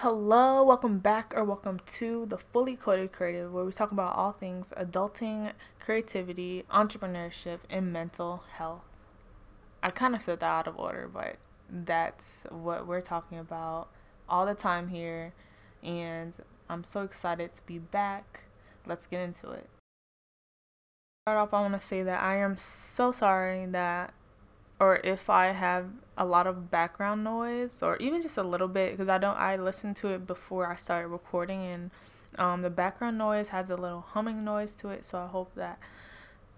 Hello, welcome back or welcome to the Fully Coded Creative, where we talk about all things adulting, creativity, entrepreneurship, and mental health. I kind of said that out of order, but that's what we're talking about all the time here, and I'm so excited to be back. Let's get into it. Start off, I want to say that I am so sorry that or if I have a lot of background noise or even just a little bit because I don't I listened to it before I started recording and um, the background noise has a little humming noise to it so I hope that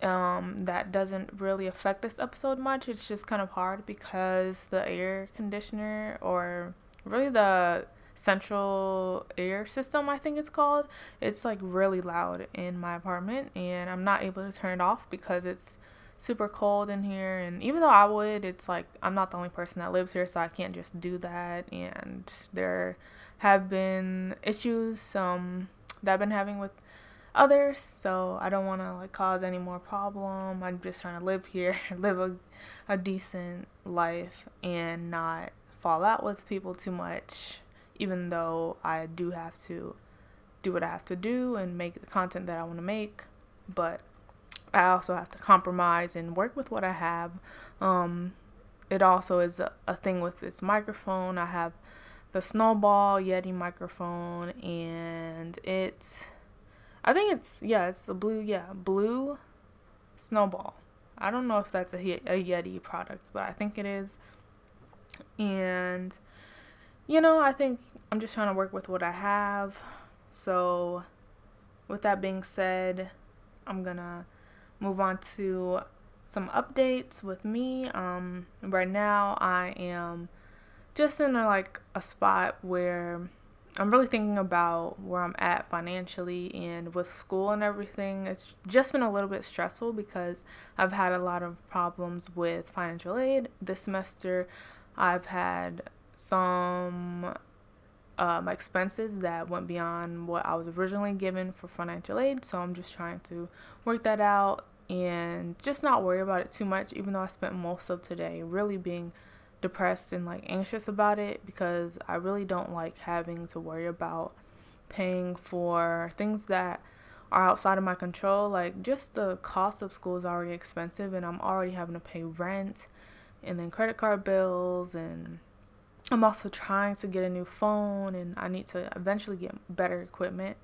um, that doesn't really affect this episode much. It's just kind of hard because the air conditioner or really the central air system I think it's called it's like really loud in my apartment and I'm not able to turn it off because it's super cold in here and even though I would it's like I'm not the only person that lives here so I can't just do that and there have been issues um that I've been having with others so I don't want to like cause any more problem. I'm just trying to live here live a, a decent life and not fall out with people too much even though I do have to do what I have to do and make the content that I want to make but I also have to compromise and work with what I have. Um, it also is a, a thing with this microphone. I have the Snowball Yeti microphone, and it's, I think it's, yeah, it's the blue, yeah, blue Snowball. I don't know if that's a, a Yeti product, but I think it is. And, you know, I think I'm just trying to work with what I have. So, with that being said, I'm gonna move on to some updates with me. Um, right now, I am just in a, like a spot where I'm really thinking about where I'm at financially and with school and everything. It's just been a little bit stressful because I've had a lot of problems with financial aid this semester. I've had some um, expenses that went beyond what I was originally given for financial aid. So I'm just trying to work that out and just not worry about it too much, even though I spent most of today really being depressed and like anxious about it because I really don't like having to worry about paying for things that are outside of my control. Like just the cost of school is already expensive and I'm already having to pay rent and then credit card bills and I'm also trying to get a new phone and I need to eventually get better equipment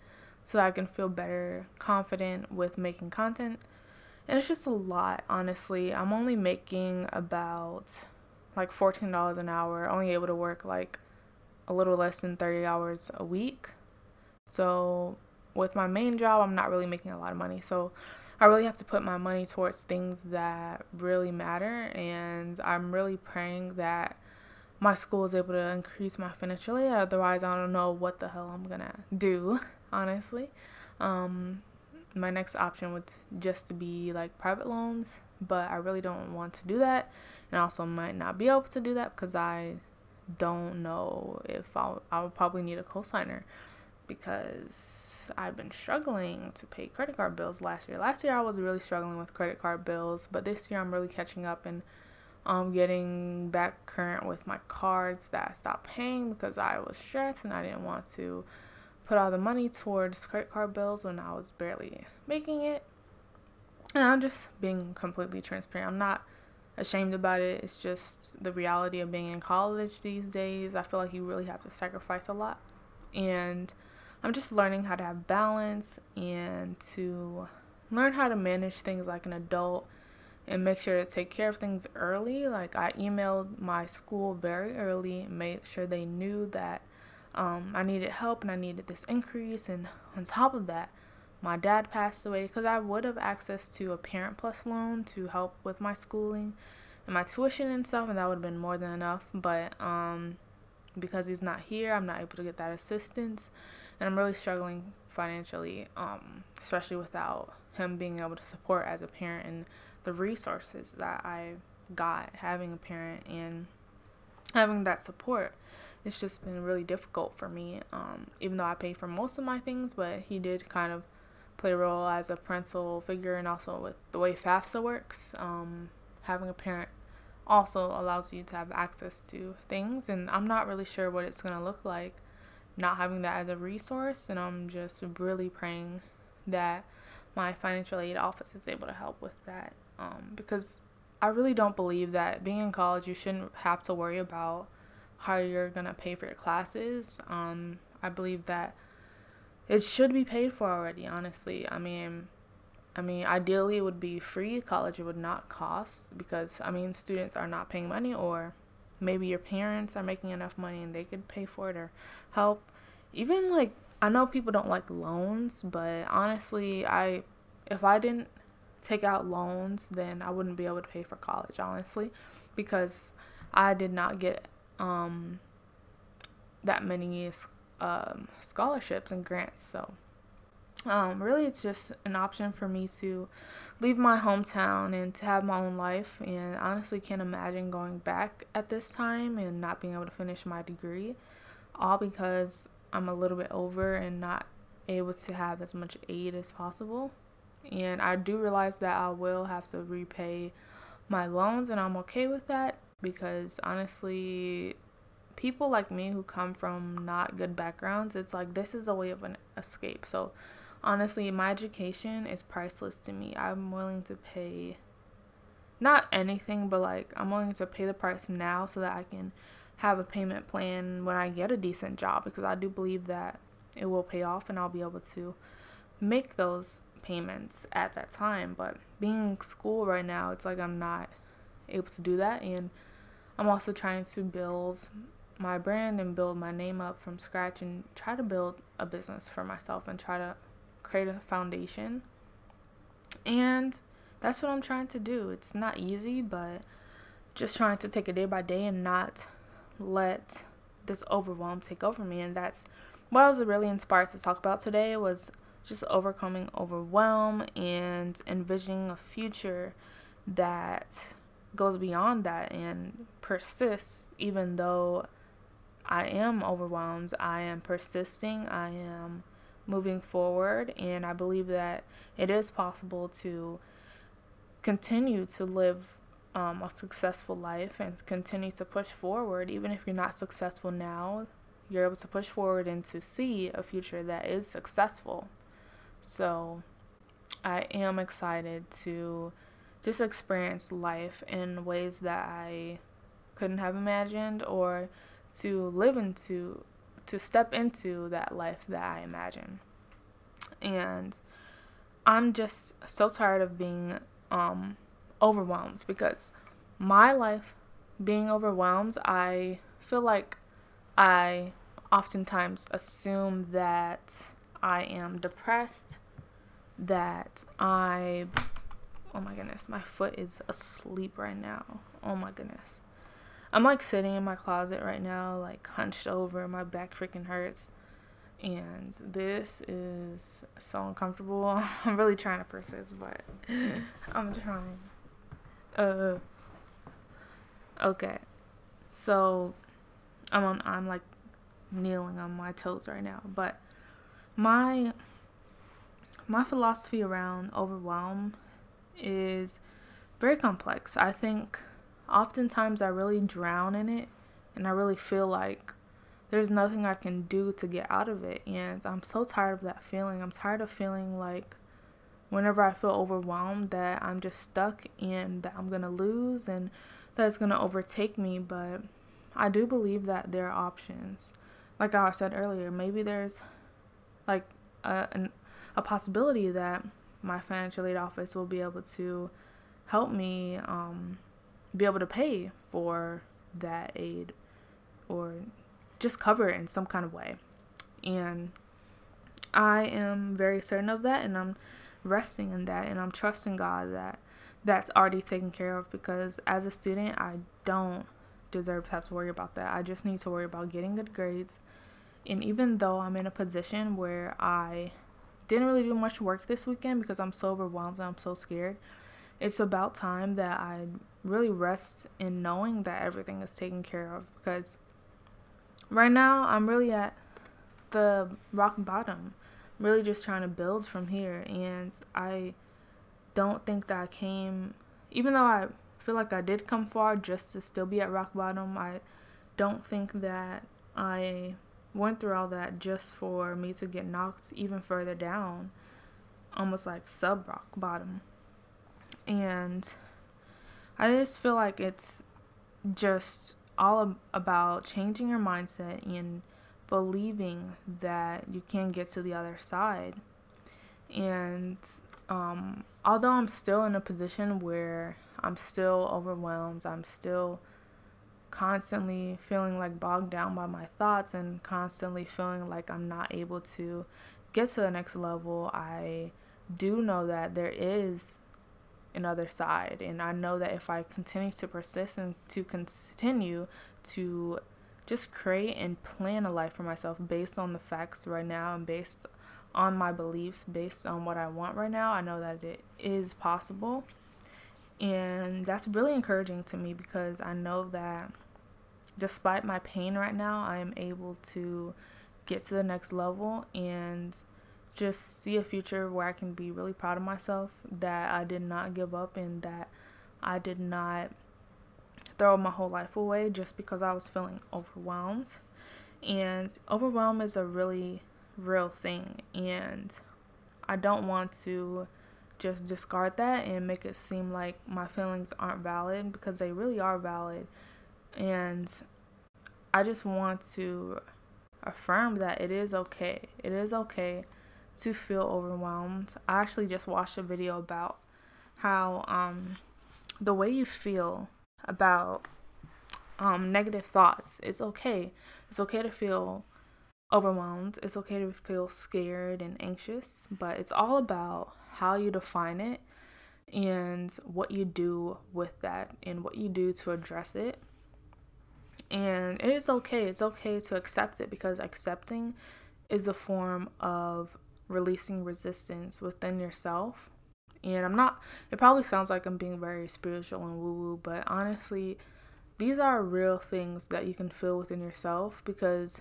so that I can feel better confident with making content. And it's just a lot, honestly. I'm only making about like $14 an hour, only able to work like a little less than 30 hours a week. So, with my main job, I'm not really making a lot of money. So, I really have to put my money towards things that really matter. And I'm really praying that my school is able to increase my financial aid. Otherwise, I don't know what the hell I'm gonna do, honestly. Um, my next option would just to be like private loans, but I really don't want to do that. And also might not be able to do that because I don't know if I'll, I'll probably need a cosigner because I've been struggling to pay credit card bills last year. Last year I was really struggling with credit card bills, but this year I'm really catching up and um, getting back current with my cards that I stopped paying because I was stressed and I didn't want to put all the money towards credit card bills when I was barely making it. And I'm just being completely transparent. I'm not ashamed about it. It's just the reality of being in college these days. I feel like you really have to sacrifice a lot. And I'm just learning how to have balance and to learn how to manage things like an adult and make sure to take care of things early. Like I emailed my school very early, made sure they knew that um, I needed help and I needed this increase. And on top of that, my dad passed away because I would have access to a Parent Plus loan to help with my schooling and my tuition and stuff, and that would have been more than enough. But um, because he's not here, I'm not able to get that assistance, and I'm really struggling financially, um, especially without him being able to support as a parent and the resources that I got having a parent and having that support. It's just been really difficult for me, um, even though I pay for most of my things, but he did kind of play a role as a parental figure and also with the way FAFSA works. Um, having a parent also allows you to have access to things, and I'm not really sure what it's going to look like not having that as a resource, and I'm just really praying that my financial aid office is able to help with that. Um, because I really don't believe that being in college, you shouldn't have to worry about how you're gonna pay for your classes. Um, I believe that it should be paid for already. Honestly, I mean, I mean, ideally it would be free. College it would not cost because I mean, students are not paying money, or maybe your parents are making enough money and they could pay for it or help. Even like I know people don't like loans, but honestly, I if I didn't take out loans, then I wouldn't be able to pay for college, honestly, because I did not get um, that many um, scholarships and grants. So, um, really, it's just an option for me to leave my hometown and to have my own life. And honestly, can't imagine going back at this time and not being able to finish my degree, all because I'm a little bit over and not able to have as much aid as possible. And I do realize that I will have to repay my loans, and I'm okay with that because honestly, people like me who come from not good backgrounds, it's like this is a way of an escape. So, honestly, my education is priceless to me. I'm willing to pay not anything, but like I'm willing to pay the price now so that I can have a payment plan when I get a decent job because I do believe that it will pay off and I'll be able to make those payments at that time. But being in school right now, it's like I'm not able to do that. And I'm also trying to build my brand and build my name up from scratch and try to build a business for myself and try to create a foundation. And that's what I'm trying to do. It's not easy, but just trying to take it day by day and not let this overwhelm take over me. And that's what I was really inspired to talk about today was just overcoming overwhelm and envisioning a future that goes beyond that and persists even though I am overwhelmed, I am persisting, I am moving forward, and I believe that it is possible to continue to live um, a successful life and continue to push forward, even if you're not successful now. You're able to push forward and to see a future that is successful. So I am excited to just experience life in ways that I couldn't have imagined or to live into to step into that life that I imagine. And I'm just so tired of being um overwhelmed because my life being overwhelmed, I feel like I oftentimes assume that I am depressed, that I, oh my goodness, my foot is asleep right now. Oh my goodness. I'm like sitting in my closet right now, like hunched over, my back freaking hurts. And this is so uncomfortable. I'm really trying to persist, but I'm trying. Uh Okay. So I'm on I'm like kneeling on my toes right now, but my my philosophy around overwhelm is very complex. I think oftentimes I really drown in it and I really feel like there's nothing I can do to get out of it. And I'm so tired of that feeling. I'm tired of feeling like whenever I feel overwhelmed that I'm just stuck and that I'm going to lose and that it's going to overtake me. But I do believe that there are options. Like I said earlier, maybe there's like a, a possibility that my financial aid office will be able to help me um, be able to pay for that aid or just cover it in some kind of way. And I am very certain of that and I'm resting in that and I'm trusting God that that's already taken care of because as a student, I don't deserve to have to worry about that. I just need to worry about getting good grades and even though I'm in a position where I didn't really do much work this weekend because I'm so overwhelmed and I'm so scared, it's about time that I really rest in knowing that everything is taken care of because right now I'm really at the rock bottom. I'm really just trying to build from here and I don't think that I came even though I feel like I did come far just to still be at rock bottom, I don't think that I went through all that just for me to get knocked even further down, almost like sub rock bottom. And I just feel like it's just all about changing your mindset and believing that you can get to the other side. And um, although I'm still in a position where I'm still overwhelmed, I'm still constantly feeling like bogged down by my thoughts and constantly feeling like I'm not able to get to the next level, I do know that there is another side. And I know that if I continue to persist and to continue to just create and plan a life for myself based on the facts right now and based on my beliefs, based on what I want right now, I know that it is possible. And that's really encouraging to me because I know that despite my pain right now, I am able to get to the next level and just see a future where I can be really proud of myself that I did not give up and that I did not throw my whole life away just because I was feeling overwhelmed. And overwhelm is a really real thing and I don't want to just discard that and make it seem like my feelings aren't valid because they really are valid and I just want to affirm that it is okay. It is okay to feel overwhelmed. I actually just watched a video about how um, the way you feel about um, negative thoughts, it's okay. It's okay to feel overwhelmed. It's okay to feel scared and anxious, but it's all about how you define it and what you do with that and what you do to address it. And it is okay. It's okay to accept it because accepting is a form of releasing resistance within yourself. And I'm not, it probably sounds like I'm being very spiritual and woo woo, but honestly, these are real things that you can feel within yourself because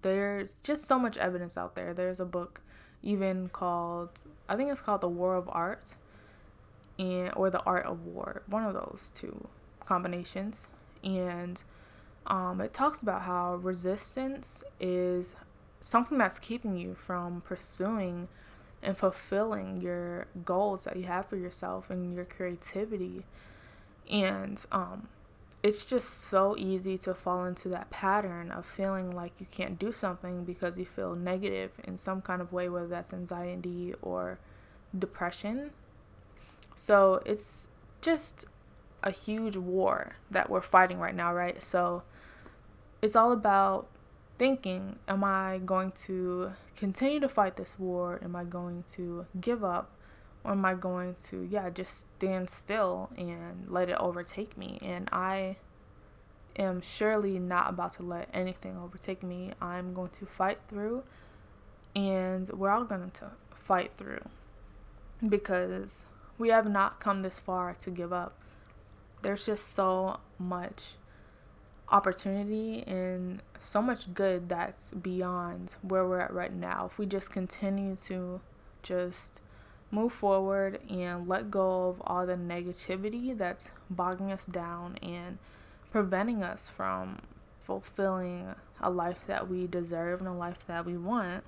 there's just so much evidence out there. There's a book even called, I think it's called The War of Art and or The Art of War, one of those two combinations. And um, it talks about how resistance is something that's keeping you from pursuing and fulfilling your goals that you have for yourself and your creativity. And um, it's just so easy to fall into that pattern of feeling like you can't do something because you feel negative in some kind of way, whether that's anxiety or depression. So it's just a huge war that we're fighting right now, right? So it's all about thinking, am I going to continue to fight this war? Am I going to give up? Or am I going to, yeah, just stand still and let it overtake me? And I am surely not about to let anything overtake me. I'm going to fight through, and we're all going to fight through because we have not come this far to give up. There's just so much opportunity and so much good that's beyond where we're at right now. If we just continue to just move forward and let go of all the negativity that's bogging us down and preventing us from fulfilling a life that we deserve and a life that we want.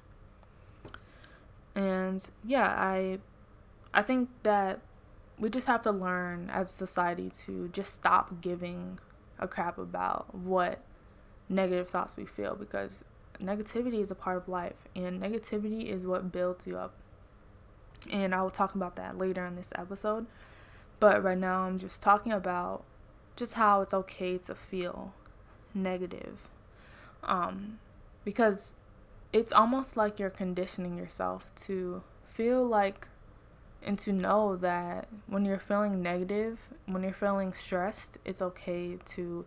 And yeah, I I think that we just have to learn as a society to just stop giving a crap about what negative thoughts we feel because negativity is a part of life and negativity is what builds you up. And I will talk about that later in this episode. But right now, I'm just talking about just how it's okay to feel negative. Um, because it's almost like you're conditioning yourself to feel like and to know that when you're feeling negative, when you're feeling stressed, it's okay to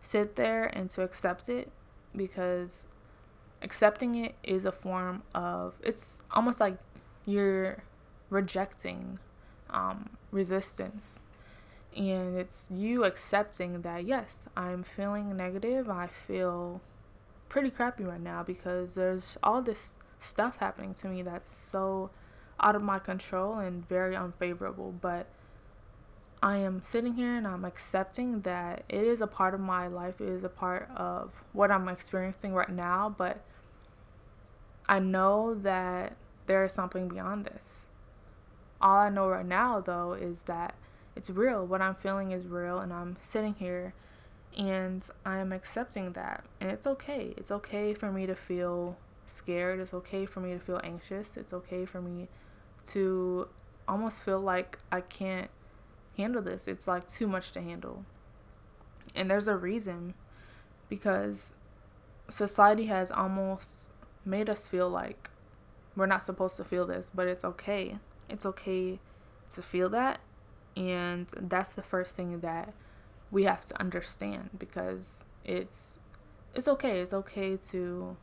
sit there and to accept it because accepting it is a form of it's almost like you're rejecting um, resistance. And it's you accepting that yes i'm feeling negative. I feel pretty crappy right now because there's all this stuff happening to me that's so out of my control and very unfavorable. But I am sitting here and I'm accepting that it is a part of my life, it is a part of what I'm experiencing right now, but I know that there is something beyond this. All I know right now, though, is that it's real. What I'm feeling is real, and I'm sitting here and I'm accepting that. And it's okay. It's okay for me to feel scared. It's okay for me to feel anxious. It's okay for me to almost feel like I can't handle this. It's like too much to handle. And there's a reason because society has almost made us feel like we're not supposed to feel this, but it's okay. It's okay to feel that. And that's the first thing that we have to understand because it's it's okay. It's okay to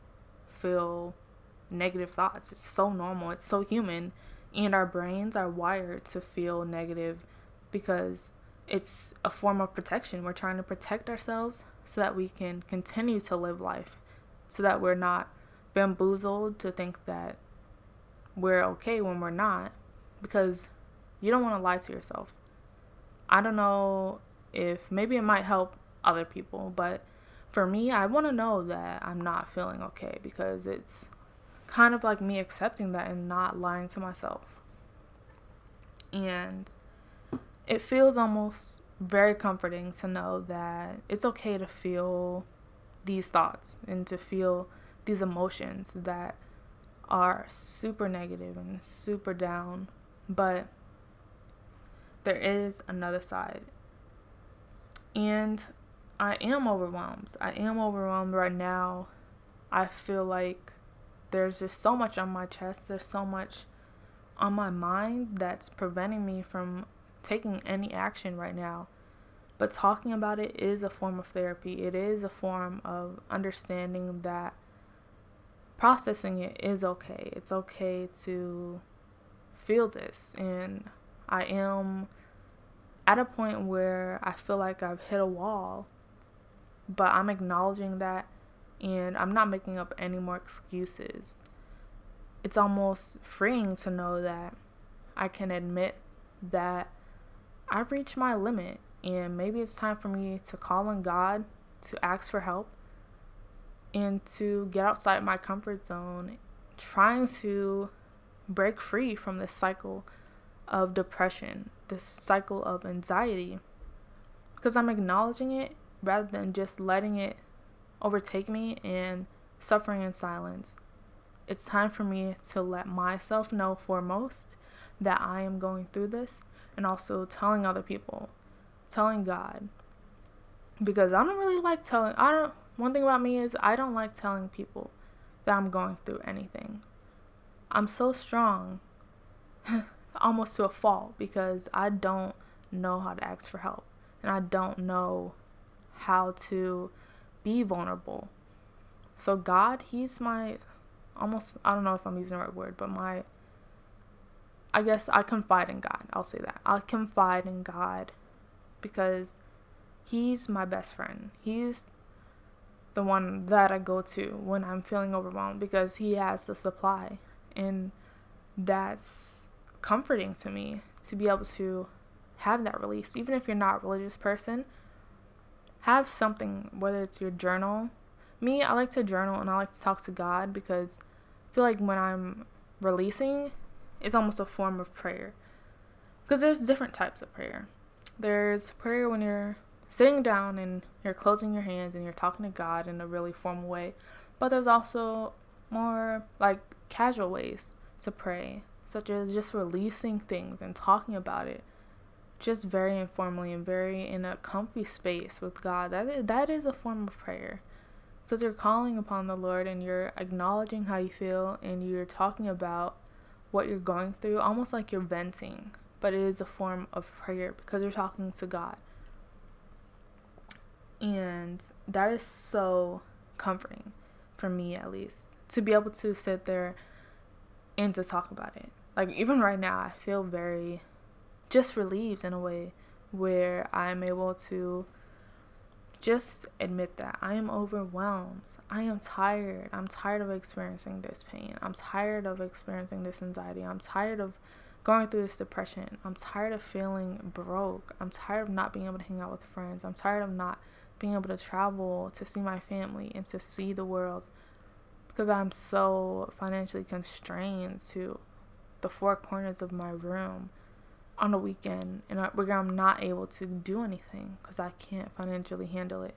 feel negative thoughts. It's so normal. It's so human. And our brains are wired to feel negative because it's a form of protection. We're trying to protect ourselves so that we can continue to live life, so that we're not bamboozled to think that we're okay when we're not, because you don't want to lie to yourself. I don't know if maybe it might help other people, but for me, I want to know that I'm not feeling okay because it's kind of like me accepting that and not lying to myself. And it feels almost very comforting to know that it's okay to feel these thoughts and to feel these emotions that are super negative and super down, but there is another side. And I am overwhelmed. I am overwhelmed right now. I feel like there's just so much on my chest. There's so much on my mind that's preventing me from taking any action right now. But talking about it is a form of therapy. It is a form of understanding that processing it is okay. It's okay to feel this. And I am at a point where I feel like I've hit a wall, but I'm acknowledging that and I'm not making up any more excuses. It's almost freeing to know that I can admit that I've reached my limit and maybe it's time for me to call on God to ask for help and to get outside my comfort zone, trying to break free from this cycle of depression, this cycle of anxiety. Because I'm acknowledging it rather than just letting it overtake me and suffering in silence. It's time for me to let myself know foremost that I am going through this and also telling other people, telling God. Because I don't really like telling, I don't, one thing about me is I don't like telling people that I'm going through anything. I'm so strong, almost to a fault, because I don't know how to ask for help. And I don't know how to be vulnerable. So, God, He's my almost, I don't know if I'm using the right word, but my I guess I confide in God. I'll say that. I confide in God because He's my best friend. He's the one that I go to when I'm feeling overwhelmed because He has the supply. And that's comforting to me to be able to have that release. Even if you're not a religious person, have something, whether it's your journal. Me, I like to journal and I like to talk to God because I feel like when I'm releasing, it's almost a form of prayer. Because there's different types of prayer. There's prayer when you're sitting down and you're closing your hands and you're talking to God in a really formal way. But there's also more like casual ways to pray, such as just releasing things and talking about it just very informally and very in a comfy space with God. That that is a form of prayer. Because you're calling upon the Lord and you're acknowledging how you feel and you're talking about what you're going through, almost like you're venting, but it is a form of prayer because you're talking to God. And that is so comforting for me, at least, to be able to sit there and to talk about it. Like, even right now, I feel very just relieved in a way where I'm able to just admit that I am overwhelmed. I am tired. I'm tired of experiencing this pain. I'm tired of experiencing this anxiety. I'm tired of going through this depression. I'm tired of feeling broke. I'm tired of not being able to hang out with friends. I'm tired of not being able to travel to see my family and to see the world because I'm so financially constrained to the four corners of my room on the weekend and where I'm not able to do anything because I can't financially handle it.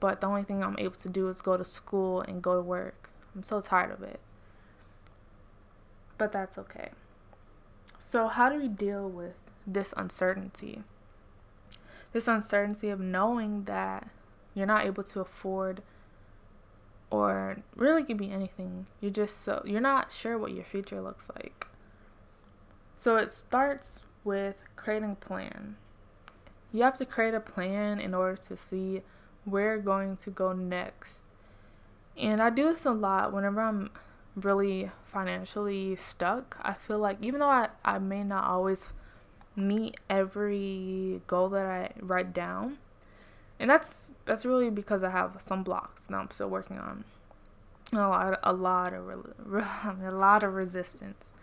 But the only thing I'm able to do is go to school and go to work. I'm so tired of it. But that's okay. So, how do we deal with this uncertainty? This uncertainty of knowing that you're not able to afford or really could be anything. You're just so you're not sure what your future looks like. So it starts with creating a plan. You have to create a plan in order to see where you're going to go next. And I do this a lot whenever I'm really financially stuck. I feel like even though I, I may not always meet every goal that I write down, and that's that's really because I have some blocks that I'm still working on. A lot, a lot of, a lot of resistance,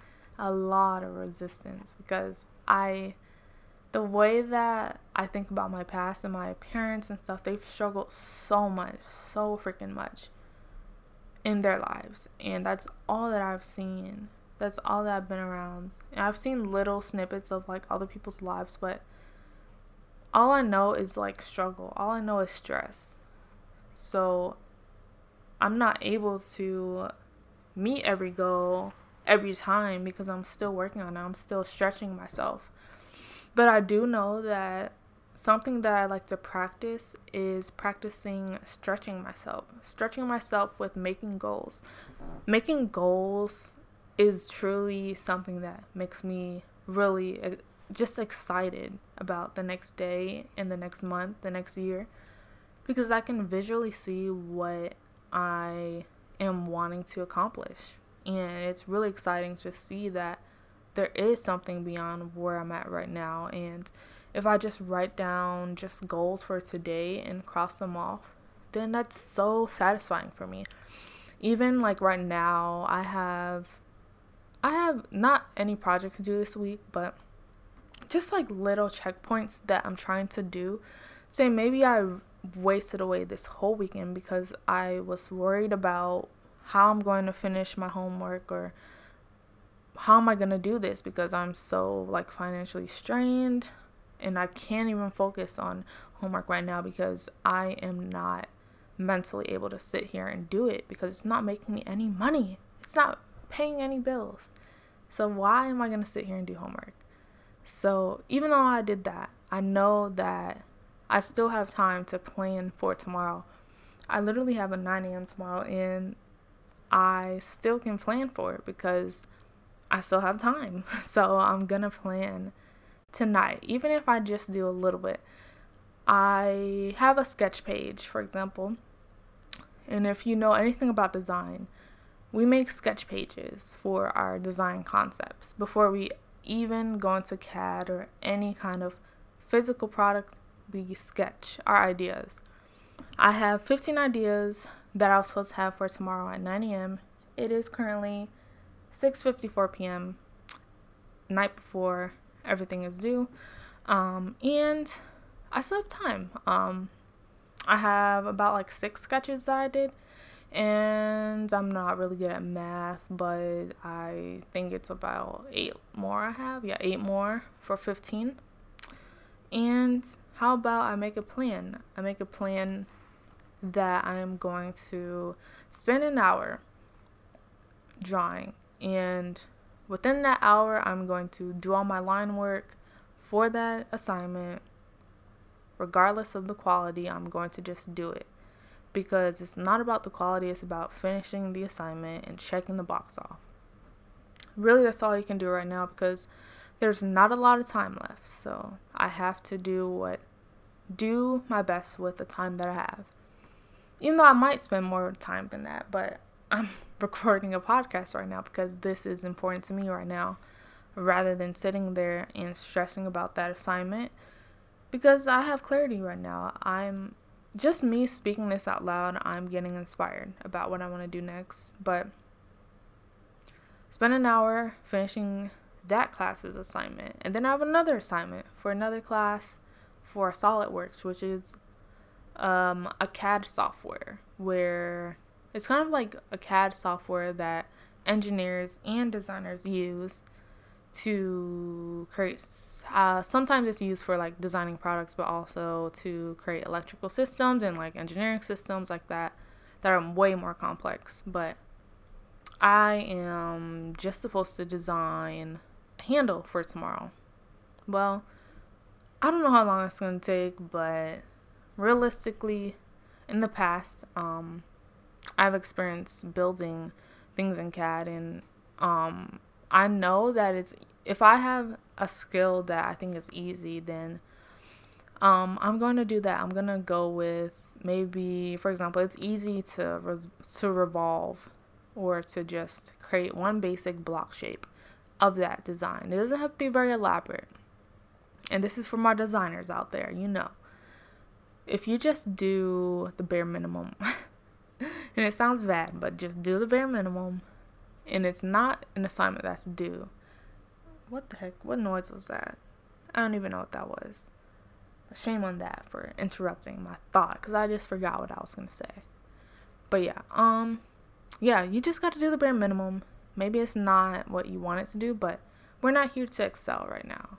a lot of resistance because I, the way that I think about my past and my parents and stuff, they've struggled so much, so freaking much in their lives, and that's all that I've seen. That's all that I've been around. And I've seen little snippets of like other people's lives, but all I know is like struggle. All I know is stress. So I'm not able to meet every goal every time because I'm still working on it. I'm still stretching myself. But I do know that something that I like to practice is practicing stretching myself. Stretching myself with making goals. Making goals is truly something that makes me really just excited about the next day and the next month, the next year, because I can visually see what I am wanting to accomplish. And it's really exciting to see that there is something beyond where I'm at right now. And if I just write down just goals for today and cross them off, then that's so satisfying for me. Even like right now, I have I have not any projects to do this week, but just like little checkpoints that I'm trying to do. Say maybe I wasted away this whole weekend because I was worried about how I'm going to finish my homework or how am I going to do this because I'm so like financially strained and I can't even focus on homework right now because I am not mentally able to sit here and do it because it's not making me any money. It's not paying any bills. So why am I going to sit here and do homework? So even though I did that, I know that I still have time to plan for tomorrow. I literally have a 9 a.m. tomorrow and I still can plan for it because I still have time. So I'm going to plan tonight, even if I just do a little bit. I have a sketch page, for example. And if you know anything about design, we make sketch pages for our design concepts before we even go into CAD or any kind of physical product, we sketch our ideas. I have 15 ideas that I was supposed to have for tomorrow at 9 a.m. It is currently 6:54 p.m. night before everything is due, um, and I still have time. Um, I have about like six sketches that I did, and I'm not really good at math, but I think it's about eight more I have. Yeah, eight more for 15. And how about I make a plan? I make a plan that I'm going to spend an hour drawing, and within that hour, I'm going to do all my line work for that assignment. Regardless of the quality, I'm going to just do it because it's not about the quality, it's about finishing the assignment and checking the box off. Really, that's all you can do right now because there's not a lot of time left. So I have to do what do my best with the time that I have. Even though I might spend more time than that, but I'm recording a podcast right now because this is important to me right now rather than sitting there and stressing about that assignment because I have clarity right now. I'm just me speaking this out loud, I'm getting inspired about what I want to do next. But spend an hour finishing that class's assignment. And then I have another assignment for another class for SolidWorks, which is um, a CAD software where it's kind of like a CAD software that engineers and designers use to create uh, sometimes it's used for like designing products but also to create electrical systems and like engineering systems like that that are way more complex. But i am just supposed to design a handle for tomorrow. Well i don't know how long it's going to take but realistically in the past um, i've experienced building things in cad and um, I know that it's if I have a skill that I think is easy, then um, I'm going to do that. I'm going to go with maybe, for example, it's easy to res- to revolve or to just create one basic block shape of that design. It doesn't have to be very elaborate. And this is for my designers out there, you know. If you just do the bare minimum, and it sounds bad, but just do the bare minimum and it's not an assignment that's due. What the heck? What noise was that? I don't even know what that was. Shame on that for interrupting my thought because I just forgot what I was gonna say. But yeah, um, yeah, you just got to do the bare minimum. Maybe it's not what you want it to do, but we're not here to excel right now.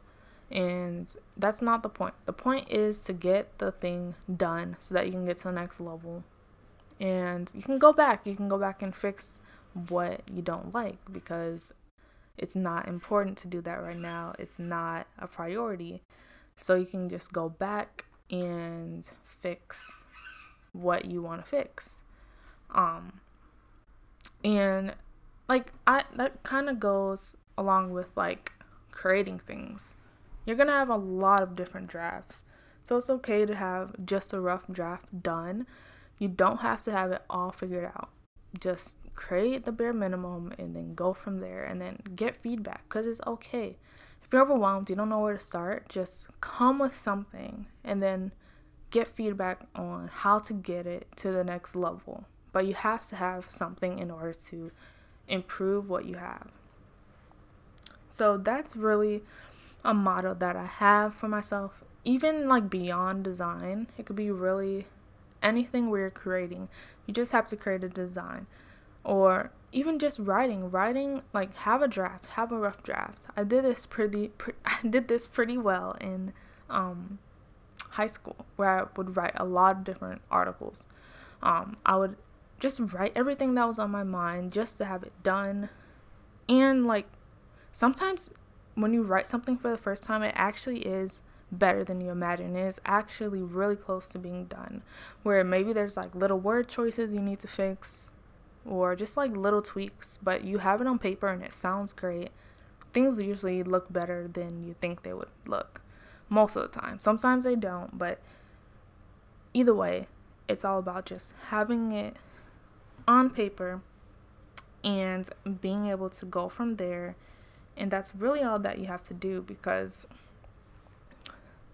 And that's not the point. The point is to get the thing done so that you can get to the next level. And you can go back. You can go back and fix what you don't like because it's not important to do that right now. It's not a priority. So you can just go back and fix what you want to fix. Um and like I that kind of goes along with like creating things. You're going to have a lot of different drafts. So it's okay to have just a rough draft done. You don't have to have it all figured out. Just create the bare minimum and then go from there and then get feedback because it's okay. If you're overwhelmed, you don't know where to start, just come with something and then get feedback on how to get it to the next level. But you have to have something in order to improve what you have. So that's really a motto that I have for myself, even like beyond design. It could be really anything we're creating. You just have to create a design. Or even just writing. Writing like have a draft. Have a rough draft. I did this pretty pre- i did this pretty well in um, high school where i would write a lot of different articles. Um, i would just write everything that was on my mind just to have it done. And like sometimes when you write something for the first time it actually is better than you imagine it is actually really close to being done where maybe there's like little word choices you need to fix or just like little tweaks, but you have it on paper and it sounds great, things usually look better than you think they would look most of the time. Sometimes they don't, but either way, it's all about just having it on paper and being able to go from there. And that's really all that you have to do because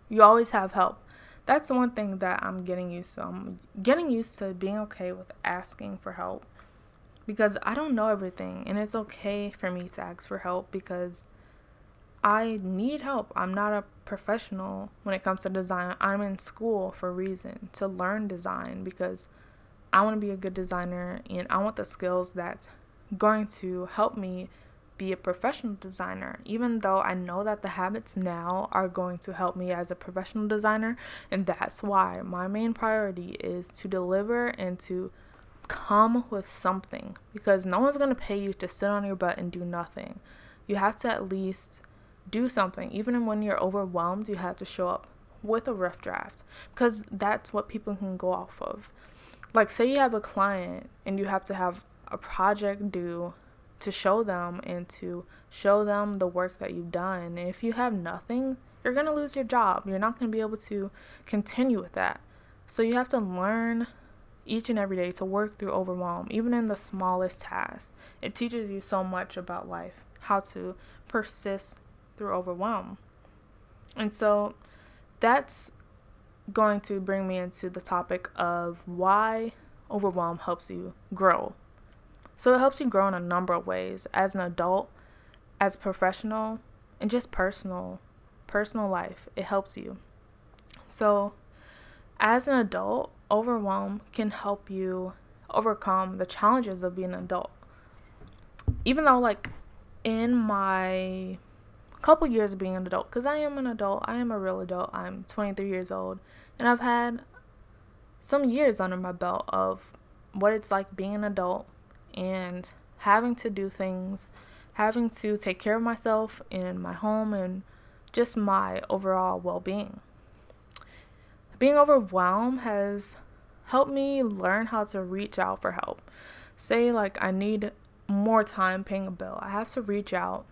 you always have help. That's the one thing that I'm getting used to. I'm getting used to being okay with asking for help because I don't know everything and it's okay for me to ask for help because I need help. I'm not a professional when it comes to design. I'm in school for a reason to learn design because I want to be a good designer and I want the skills that's going to help me be a professional designer, even though I know that the habits now are going to help me as a professional designer. And that's why my main priority is to deliver and to come with something because no one's going to pay you to sit on your butt and do nothing. You have to at least do something. Even when you're overwhelmed, you have to show up with a rough draft because that's what people can go off of. Like, say you have a client and you have to have a project due to show them and to show them the work that you've done. If you have nothing, you're going to lose your job. You're not going to be able to continue with that. So you have to learn each and every day to work through overwhelm, even in the smallest tasks. It teaches you so much about life, how to persist through overwhelm. And so that's going to bring me into the topic of why overwhelm helps you grow. So it helps you grow in a number of ways. As an adult, as a professional and just personal personal life. It helps you. So, as an adult, overwhelm can help you overcome the challenges of being an adult. Even though, like, in my couple years of being an adult, because I am an adult, I am a real adult, I'm 23 years old, and I've had some years under my belt of what it's like being an adult and having to do things, having to take care of myself and my home and just my overall well being. Being overwhelmed has helped me learn how to reach out for help. Say, like, I need more time paying a bill, I have to reach out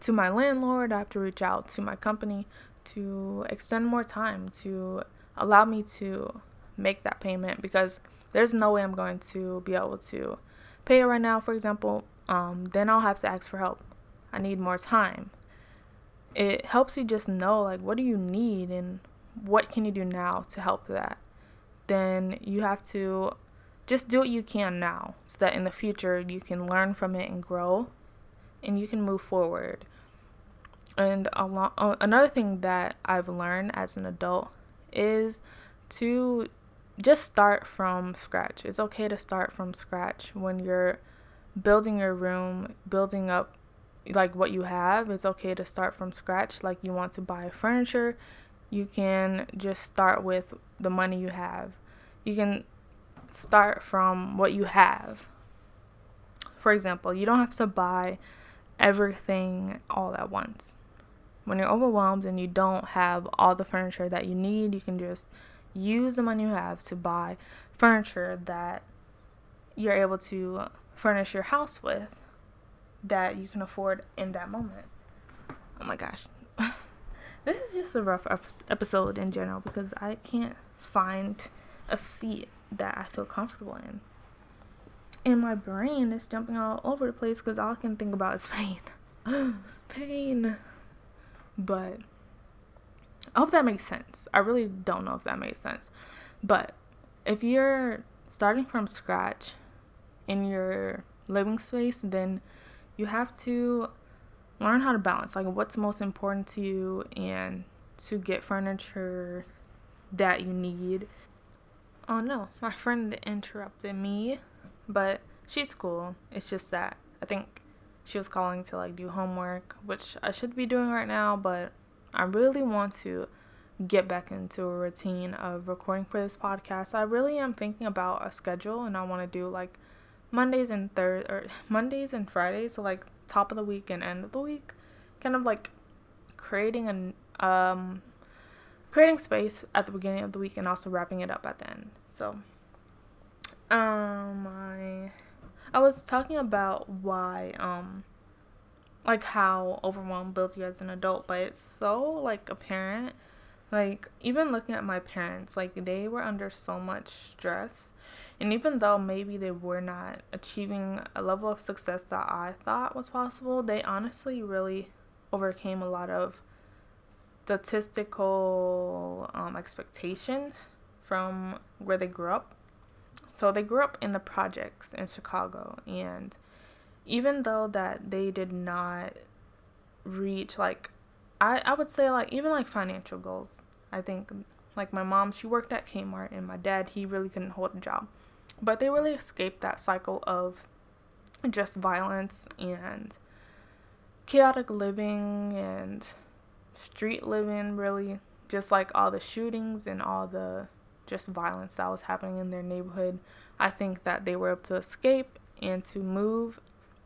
to my landlord, I have to reach out to my company to extend more time to allow me to make that payment because there's no way I'm going to be able to pay it right now, for example. Um, then I'll have to ask for help. I need more time it helps you just know like what do you need and what can you do now to help that then you have to just do what you can now so that in the future you can learn from it and grow and you can move forward and lo- uh, another thing that i've learned as an adult is to just start from scratch it's okay to start from scratch when you're building your room building up like what you have. It's okay to start from scratch. Like you want to buy furniture, you can just start with the money you have. You can start from what you have. For example, you don't have to buy everything all at once. When you're overwhelmed and you don't have all the furniture that you need, you can just use the money you have to buy furniture that you're able to furnish your house with that you can afford in that moment. Oh my gosh. this is just a rough episode in general because I can't find a seat that I feel comfortable in. And my brain is jumping all over the place because all I can think about is pain. pain. But I hope that makes sense. I really don't know if that makes sense. But if you're starting from scratch in your living space, then you have to learn how to balance like what's most important to you and to get furniture that you need. Oh no, my friend interrupted me, but she's cool. It's just that I think she was calling to like do homework, which I should be doing right now, but I really want to get back into a routine of recording for this podcast. I really am thinking about a schedule and I want to do like Mondays and third or Mondays and Fridays, so like top of the week and end of the week, kind of like creating an um creating space at the beginning of the week and also wrapping it up at the end. So um I I was talking about why um like how overwhelmed builds you as an adult, but it's so like apparent. Like even looking at my parents, like they were under so much stress and even though maybe they were not achieving a level of success that I thought was possible, they honestly really overcame a lot of statistical um, expectations from where they grew up. So they grew up in the projects in Chicago, and even though that they did not reach like I, I would say like even like financial goals. I think like my mom, she worked at Kmart, and my dad, he really couldn't hold a job. But they really escaped that cycle of just violence and chaotic living and street living, really. Just like all the shootings and all the just violence that was happening in their neighborhood. I think that they were able to escape and to move.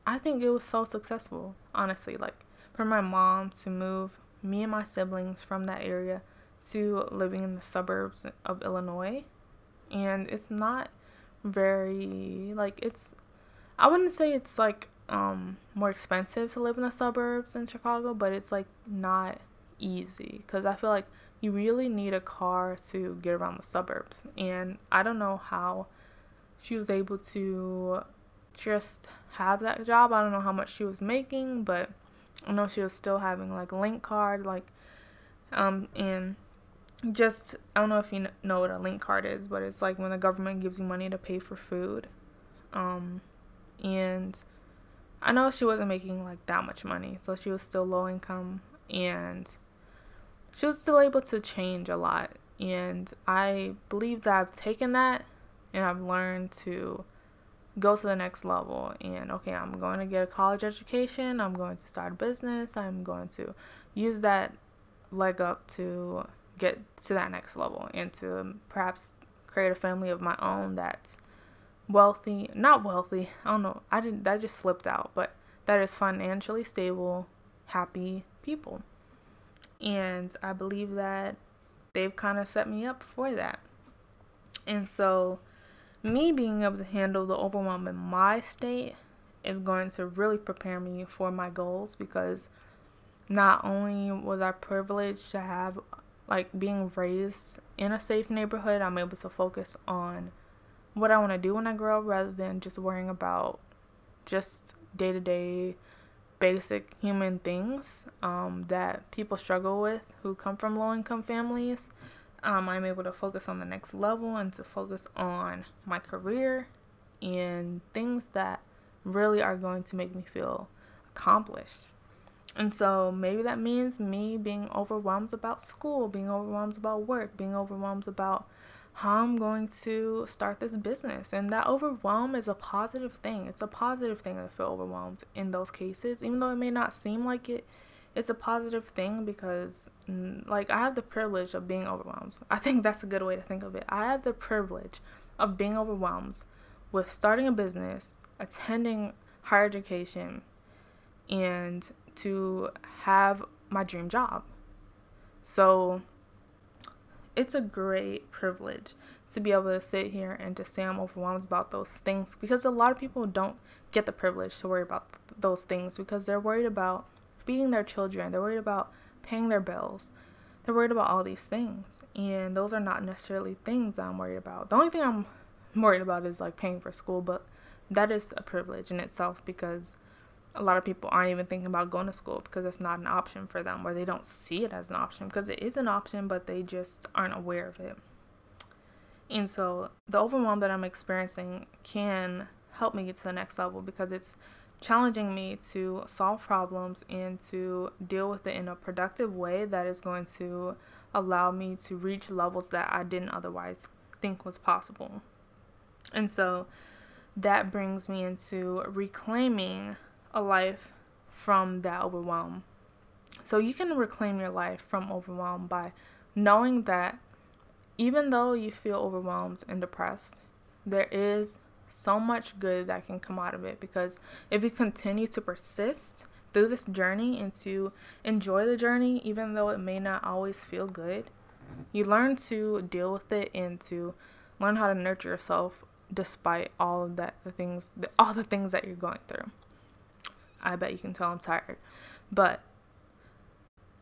I think it was so successful, honestly. Like for my mom to move me and my siblings from that area to living in the suburbs of Illinois. And it's not very like it's I wouldn't say it's like um more expensive to live in the suburbs in Chicago, but it's like not easy cuz I feel like you really need a car to get around the suburbs. And I don't know how she was able to just have that job. I don't know how much she was making, but I know she was still having like link card like um and just I don't know if you know what a link card is, but it's like when the government gives you money to pay for food. Um, and I know she wasn't making like that much money, so she was still low income and she was still able to change a lot. And I believe that I've taken that and I've learned to go to the next level. And okay, I'm going to get a college education, I'm going to start a business, I'm going to use that leg up to get to that next level and to perhaps create a family of my own that's wealthy, not wealthy. I don't know. I didn't that just slipped out, but that is financially stable, happy people. And I believe that they've kind of set me up for that. And so me being able to handle the overwhelm in my state is going to really prepare me for my goals because not only was I privileged to have like being raised in a safe neighborhood, I'm able to focus on what I want to do when I grow up rather than just worrying about just day to day basic human things um, that people struggle with who come from low income families. Um, I'm able to focus on the next level and to focus on my career and things that really are going to make me feel accomplished. And so maybe that means me being overwhelmed about school, being overwhelmed about work, being overwhelmed about how I'm going to start this business. And that overwhelm is a positive thing. It's a positive thing to feel overwhelmed in those cases, even though it may not seem like it. It's a positive thing because, like, I have the privilege of being overwhelmed. I think that's a good way to think of it. I have the privilege of being overwhelmed with starting a business, attending higher education, and to have my dream job. So it's a great privilege to be able to sit here and to say I'm overwhelmed about those things because a lot of people don't get the privilege to worry about th- those things because they're worried about feeding their children, they're worried about paying their bills, they're worried about all these things. And those are not necessarily things that I'm worried about. The only thing I'm worried about is like paying for school, but that is a privilege in itself because a lot of people aren't even thinking about going to school because it's not an option for them or they don't see it as an option because it is an option but they just aren't aware of it and so the overwhelm that i'm experiencing can help me get to the next level because it's challenging me to solve problems and to deal with it in a productive way that is going to allow me to reach levels that i didn't otherwise think was possible and so that brings me into reclaiming a life from that overwhelm. So you can reclaim your life from overwhelm by knowing that even though you feel overwhelmed and depressed, there is so much good that can come out of it because if you continue to persist through this journey and to enjoy the journey, even though it may not always feel good, you learn to deal with it and to learn how to nurture yourself despite all of that the things all the things that you're going through. I bet you can tell I'm tired. But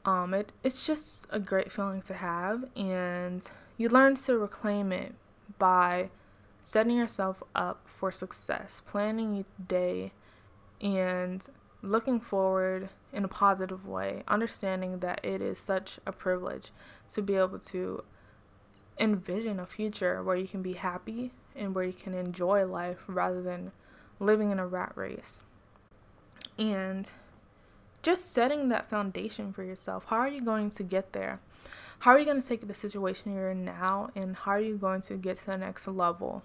um it it's just a great feeling to have and you learn to reclaim it by setting yourself up for success, planning your day and looking forward in a positive way, understanding that it is such a privilege to be able to envision a future where you can be happy and where you can enjoy life rather than living in a rat race and just setting that foundation for yourself. How are you going to get there? How are you going to take the situation you're in now and how are you going to get to the next level?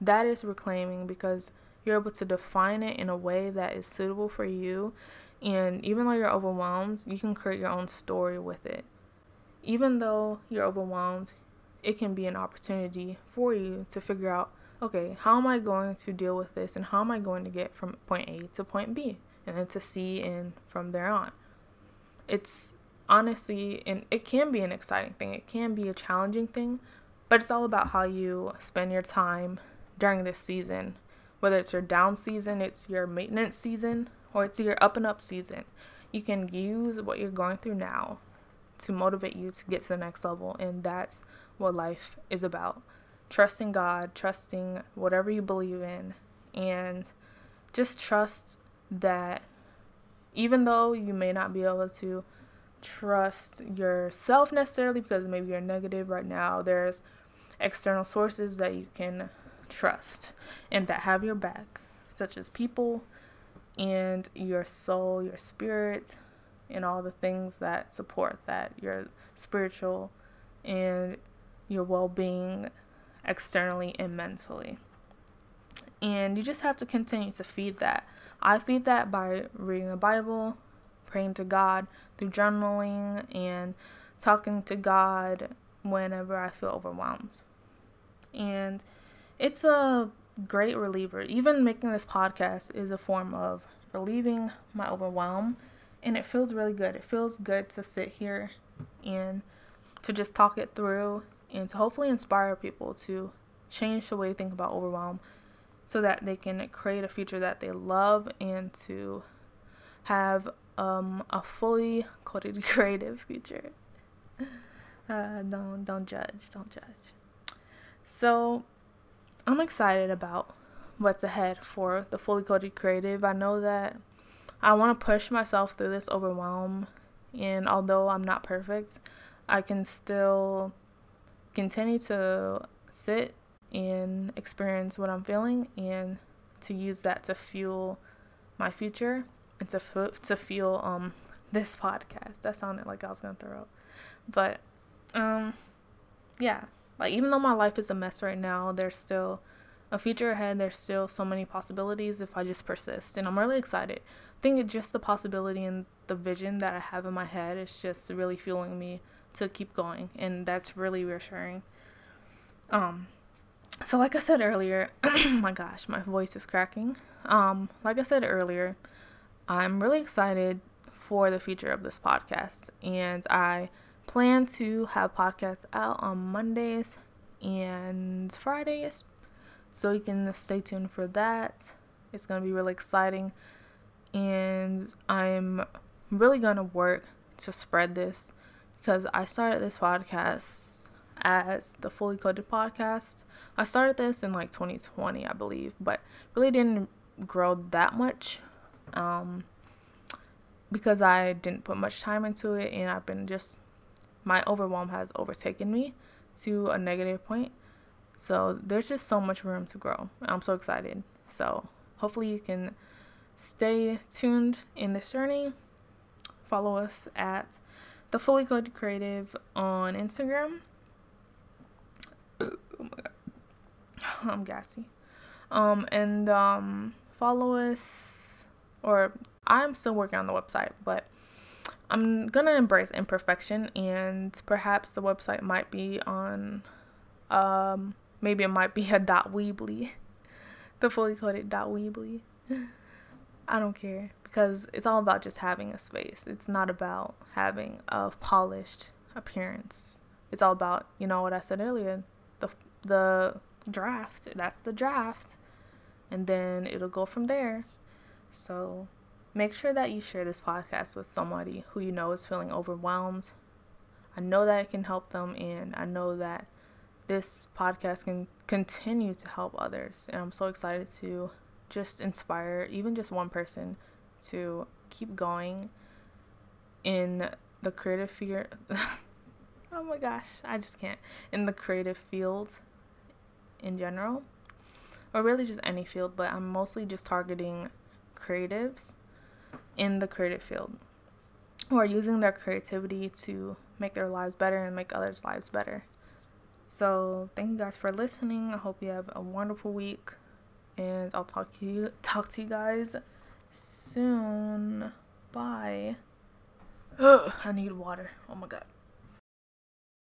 That is reclaiming because you're able to define it in a way that is suitable for you. And even though you're overwhelmed, you can create your own story with it. Even though you're overwhelmed, it can be an opportunity for you to figure out okay, how am I going to deal with this and how am I going to get from point A to point B? and then to C and from there on. It's honestly, and it can be an exciting thing, it can be a challenging thing, but it's all about how you spend your time during this season. Whether it's your down season, it's your maintenance season, or it's your up and up season. You can use what you're going through now to motivate you to get to the next level, and that's what life is about. Trusting God, trusting whatever you believe in, and just trust that even though you may not be able to trust yourself necessarily because maybe you're negative right now, there's external sources that you can trust and that have your back, such as people and your soul, your spirit, and all the things that support that your spiritual and your well being externally and mentally. And you just have to continue to feed that. I feed that by reading the Bible, praying to God through journaling, and talking to God whenever I feel overwhelmed. And it's a great reliever. Even making this podcast is a form of relieving my overwhelm, and it feels really good. It feels good to sit here and to just talk it through and to hopefully inspire people to change the way they think about overwhelm so that they can create a future that they love and to have um, a fully coded creative future. Uh, don't don't judge, don't judge. So I'm excited about what's ahead for the fully coded creative. I know that I want to push myself through this overwhelm, and although I'm not perfect, I can still continue to sit and experience what I'm feeling and to use that to fuel my future and to f- to feel um this podcast. That sounded like I was gonna throw up, but um yeah, like even though my life is a mess right now, there's still a future ahead. There's still so many possibilities if I just persist, and I'm really excited. I think it's just the possibility and the vision that I have in my head is just really fueling me to keep going, and that's really reassuring. Um, so like I said earlier, my gosh, my voice is cracking. Um, like I said earlier, I'm really excited for the future of this podcast, and I plan to have podcasts out on Mondays and Fridays, so you can stay tuned for that. It's gonna be really exciting, and I'm really gonna work to spread this because I started this podcast as the Fully Coded Podcast. I started this in like 2020, I believe, but really didn't grow that much um, because I didn't put much time into it and I've been just, my overwhelm has overtaken me to a negative point. So there's just so much room to grow. I'm so excited. So hopefully you can stay tuned in this journey. Follow us at the Fully Coded Creative on Instagram. oh my god. I'm gassy. Um and um follow us or I'm still working on the website, but I'm gonna embrace imperfection and perhaps the website might be on um maybe it might be a dot weebly. the fully coded dot weebly. I don't care because it's all about just having a space. It's not about having a polished appearance. It's all about, you know what I said earlier, the the draft. That's the draft. And then it'll go from there. So, make sure that you share this podcast with somebody who you know is feeling overwhelmed. I know that it can help them and I know that this podcast can continue to help others. And I'm so excited to just inspire even just one person to keep going in the creative field. oh my gosh, I just can't. In the creative field in general, or really just any field, but I'm mostly just targeting creatives in the creative field who are using their creativity to make their lives better and make others' lives better. So, thank you guys for listening. I hope you have a wonderful week and I'll talk to you talk to you guys soon. Bye. Ugh, I need water. Oh my god.